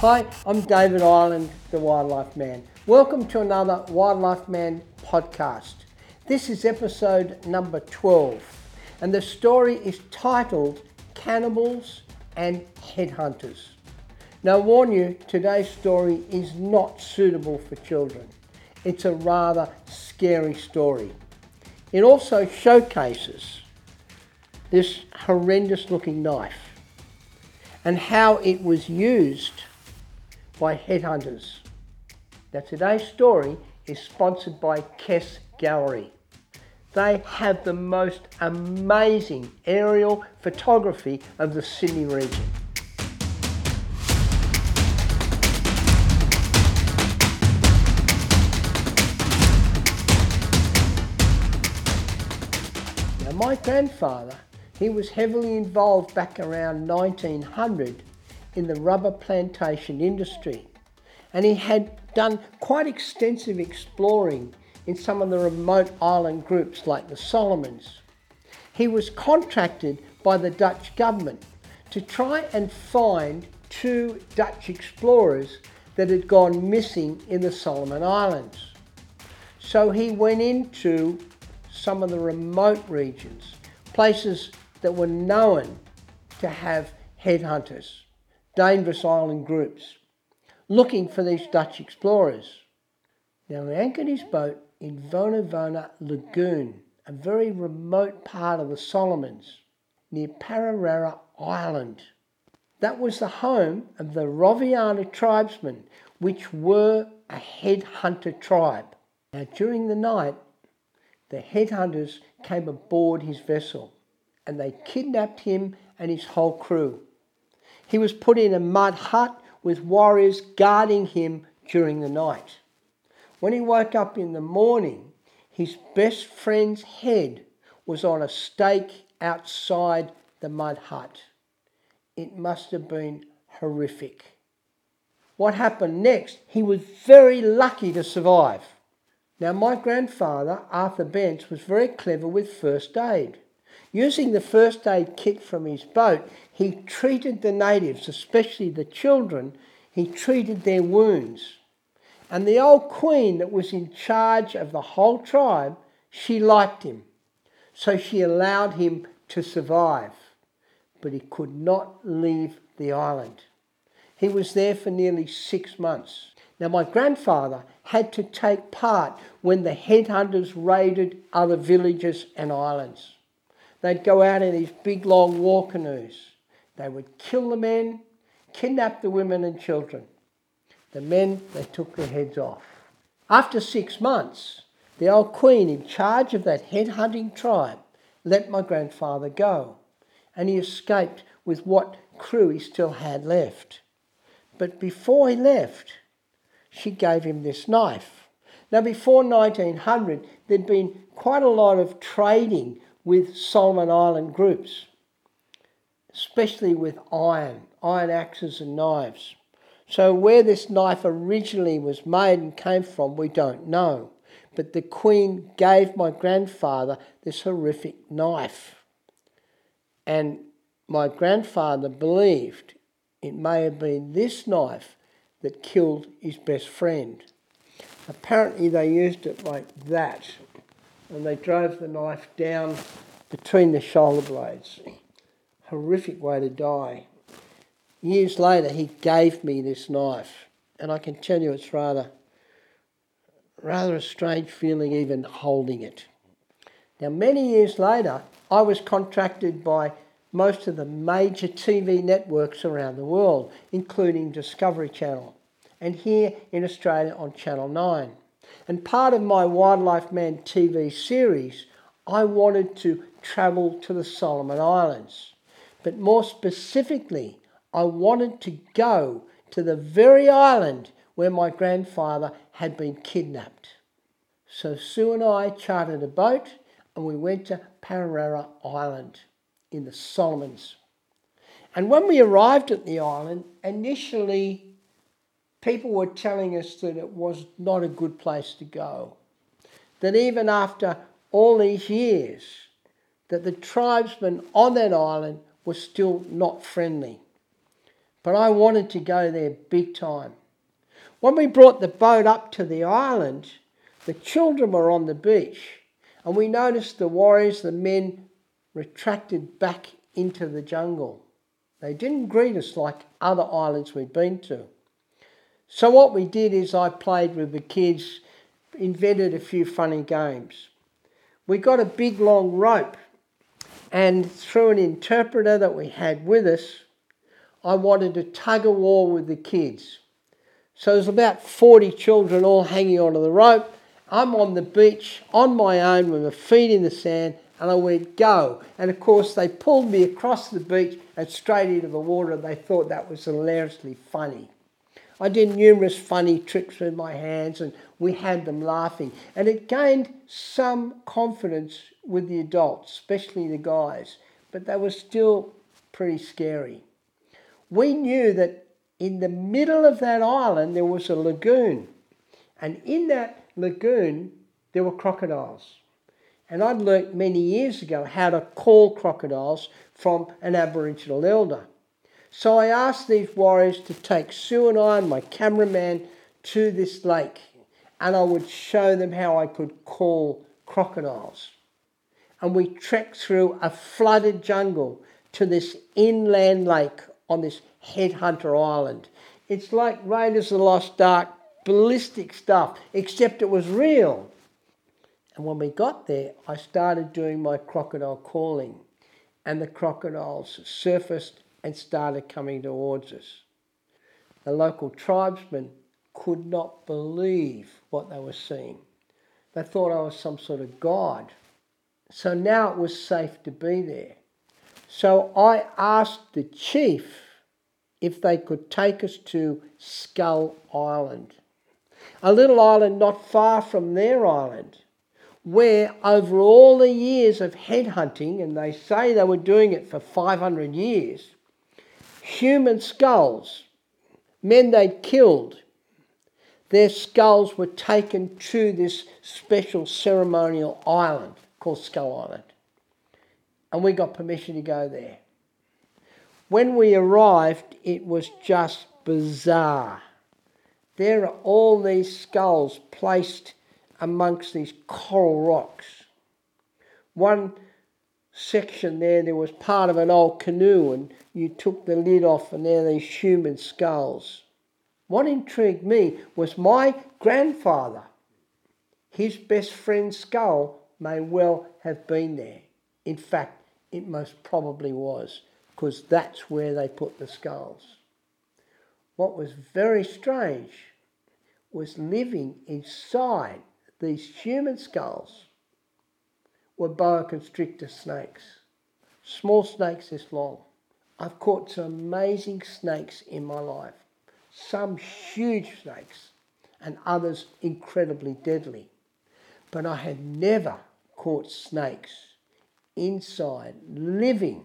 Hi, I'm David Ireland, the Wildlife Man. Welcome to another Wildlife Man podcast. This is episode number 12, and the story is titled Cannibals and Headhunters. Now, I warn you, today's story is not suitable for children. It's a rather scary story. It also showcases this horrendous looking knife and how it was used by headhunters. Now, today's story is sponsored by Kess Gallery. They have the most amazing aerial photography of the Sydney region. Now, my grandfather, he was heavily involved back around 1900 in the rubber plantation industry, and he had done quite extensive exploring in some of the remote island groups like the Solomons. He was contracted by the Dutch government to try and find two Dutch explorers that had gone missing in the Solomon Islands. So he went into some of the remote regions, places that were known to have headhunters, dangerous island groups, looking for these Dutch explorers. Now he anchored his boat in Vonavona Lagoon, a very remote part of the Solomons, near Pararara Island. That was the home of the Roviana tribesmen, which were a headhunter tribe. Now, during the night, the headhunters came aboard his vessel and they kidnapped him and his whole crew. He was put in a mud hut with warriors guarding him during the night. When he woke up in the morning, his best friend's head was on a stake outside the mud hut. It must have been horrific. What happened next? He was very lucky to survive. Now, my grandfather, Arthur Bence, was very clever with first aid. Using the first aid kit from his boat, he treated the natives, especially the children, he treated their wounds. And the old queen that was in charge of the whole tribe, she liked him. So she allowed him to survive. But he could not leave the island. He was there for nearly six months. Now, my grandfather had to take part when the headhunters raided other villages and islands. They'd go out in these big long war canoes. They would kill the men, kidnap the women and children. The men, they took their heads off. After six months, the old queen in charge of that head hunting tribe let my grandfather go, and he escaped with what crew he still had left. But before he left, she gave him this knife. Now, before 1900, there'd been quite a lot of trading with Solomon Island groups, especially with iron, iron axes and knives. So, where this knife originally was made and came from, we don't know. But the Queen gave my grandfather this horrific knife. And my grandfather believed it may have been this knife that killed his best friend. Apparently, they used it like that, and they drove the knife down between the shoulder blades. Horrific way to die. Years later, he gave me this knife, and I can tell you it's rather, rather a strange feeling even holding it. Now, many years later, I was contracted by most of the major TV networks around the world, including Discovery Channel, and here in Australia on Channel 9. And part of my Wildlife Man TV series, I wanted to travel to the Solomon Islands. But more specifically, I wanted to go to the very island where my grandfather had been kidnapped. So Sue and I chartered a boat and we went to Pararara Island in the Solomons. And when we arrived at the island, initially people were telling us that it was not a good place to go. That even after all these years, that the tribesmen on that island were still not friendly. But I wanted to go there big time. When we brought the boat up to the island, the children were on the beach, and we noticed the warriors, the men, retracted back into the jungle. They didn't greet us like other islands we'd been to. So, what we did is I played with the kids, invented a few funny games. We got a big long rope, and through an interpreter that we had with us, I wanted to tug a war with the kids. So there's about 40 children all hanging onto the rope. I'm on the beach on my own with my feet in the sand, and I went, go. And of course, they pulled me across the beach and straight into the water, and they thought that was hilariously funny. I did numerous funny tricks with my hands, and we had them laughing. And it gained some confidence with the adults, especially the guys, but they were still pretty scary. We knew that in the middle of that island there was a lagoon, and in that lagoon there were crocodiles. And I'd learnt many years ago how to call crocodiles from an Aboriginal elder. So I asked these warriors to take Sue and I and my cameraman to this lake, and I would show them how I could call crocodiles. And we trekked through a flooded jungle to this inland lake on this headhunter island. It's like Raiders of the Lost Ark, ballistic stuff, except it was real. And when we got there, I started doing my crocodile calling, and the crocodiles surfaced and started coming towards us. The local tribesmen could not believe what they were seeing. They thought I was some sort of god. So now it was safe to be there. So I asked the chief if they could take us to Skull Island, a little island not far from their island, where over all the years of headhunting, and they say they were doing it for 500 years, human skulls, men they'd killed, their skulls were taken to this special ceremonial island called Skull Island. And we got permission to go there. When we arrived, it was just bizarre. There are all these skulls placed amongst these coral rocks. One section there, there was part of an old canoe, and you took the lid off, and there these human skulls. What intrigued me was my grandfather. His best friend's skull may well have been there. In fact, it most probably was, because that's where they put the skulls. What was very strange was living inside these human skulls were boa constrictor snakes, small snakes this long. I've caught some amazing snakes in my life, some huge snakes, and others incredibly deadly. But I had never caught snakes inside, living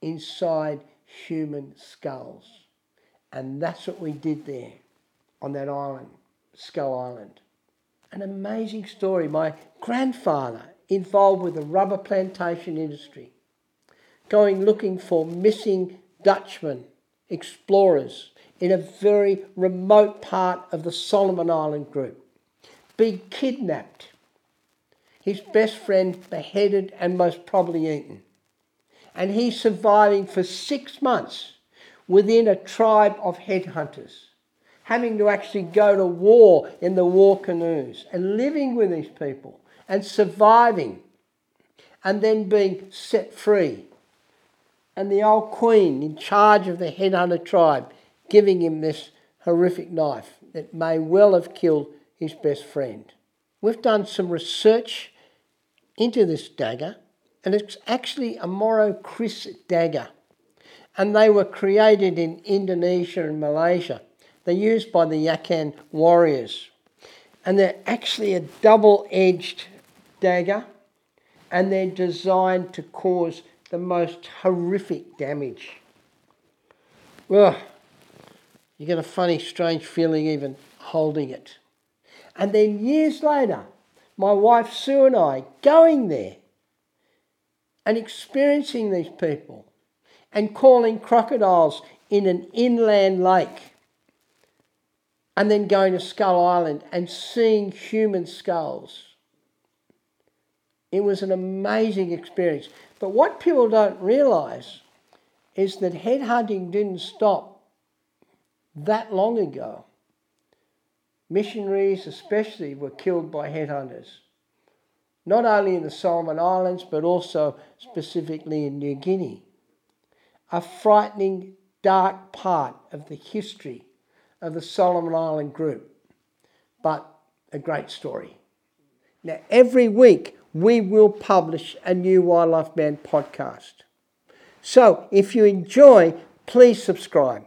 inside human skulls. And that's what we did there on that island, Skull Island. An amazing story. My grandfather involved with the rubber plantation industry, going looking for missing Dutchmen, explorers in a very remote part of the Solomon Island group, being kidnapped, his best friend beheaded and most probably eaten, and he's surviving for six months within a tribe of headhunters having to actually go to war in the war canoes and living with these people and surviving and then being set free. And the old queen in charge of the headhunter tribe giving him this horrific knife that may well have killed his best friend. We've done some research into this dagger, and it's actually a Moro Kris dagger. And they were created in Indonesia and Malaysia. They're used by the Yakan warriors. And they're actually a double edged dagger and they're designed to cause the most horrific damage. Well, you get a funny, strange feeling even holding it. And then years later, my wife Sue and I going there and experiencing these people and calling crocodiles in an inland lake and then going to Skull Island and seeing human skulls. It was an amazing experience. But what people don't realise is that headhunting didn't stop that long ago. Missionaries, especially, were killed by headhunters, not only in the Solomon Islands but also specifically in New Guinea. A frightening, dark part of the history of the Solomon Island group, but a great story. Now, every week we will publish a new Wildlife Man podcast. So, if you enjoy, please subscribe.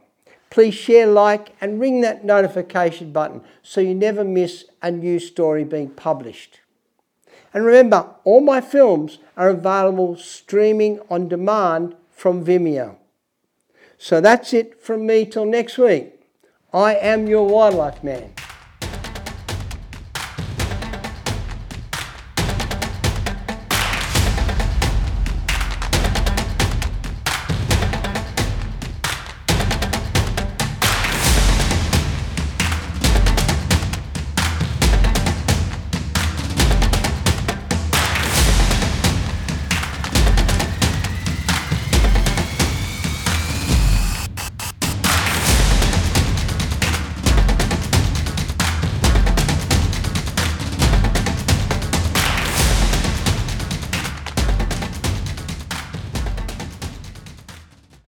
Please share, like, and ring that notification button so you never miss a new story being published. And remember, all my films are available streaming on demand from Vimeo. So that's it from me till next week. I am your wildlife man.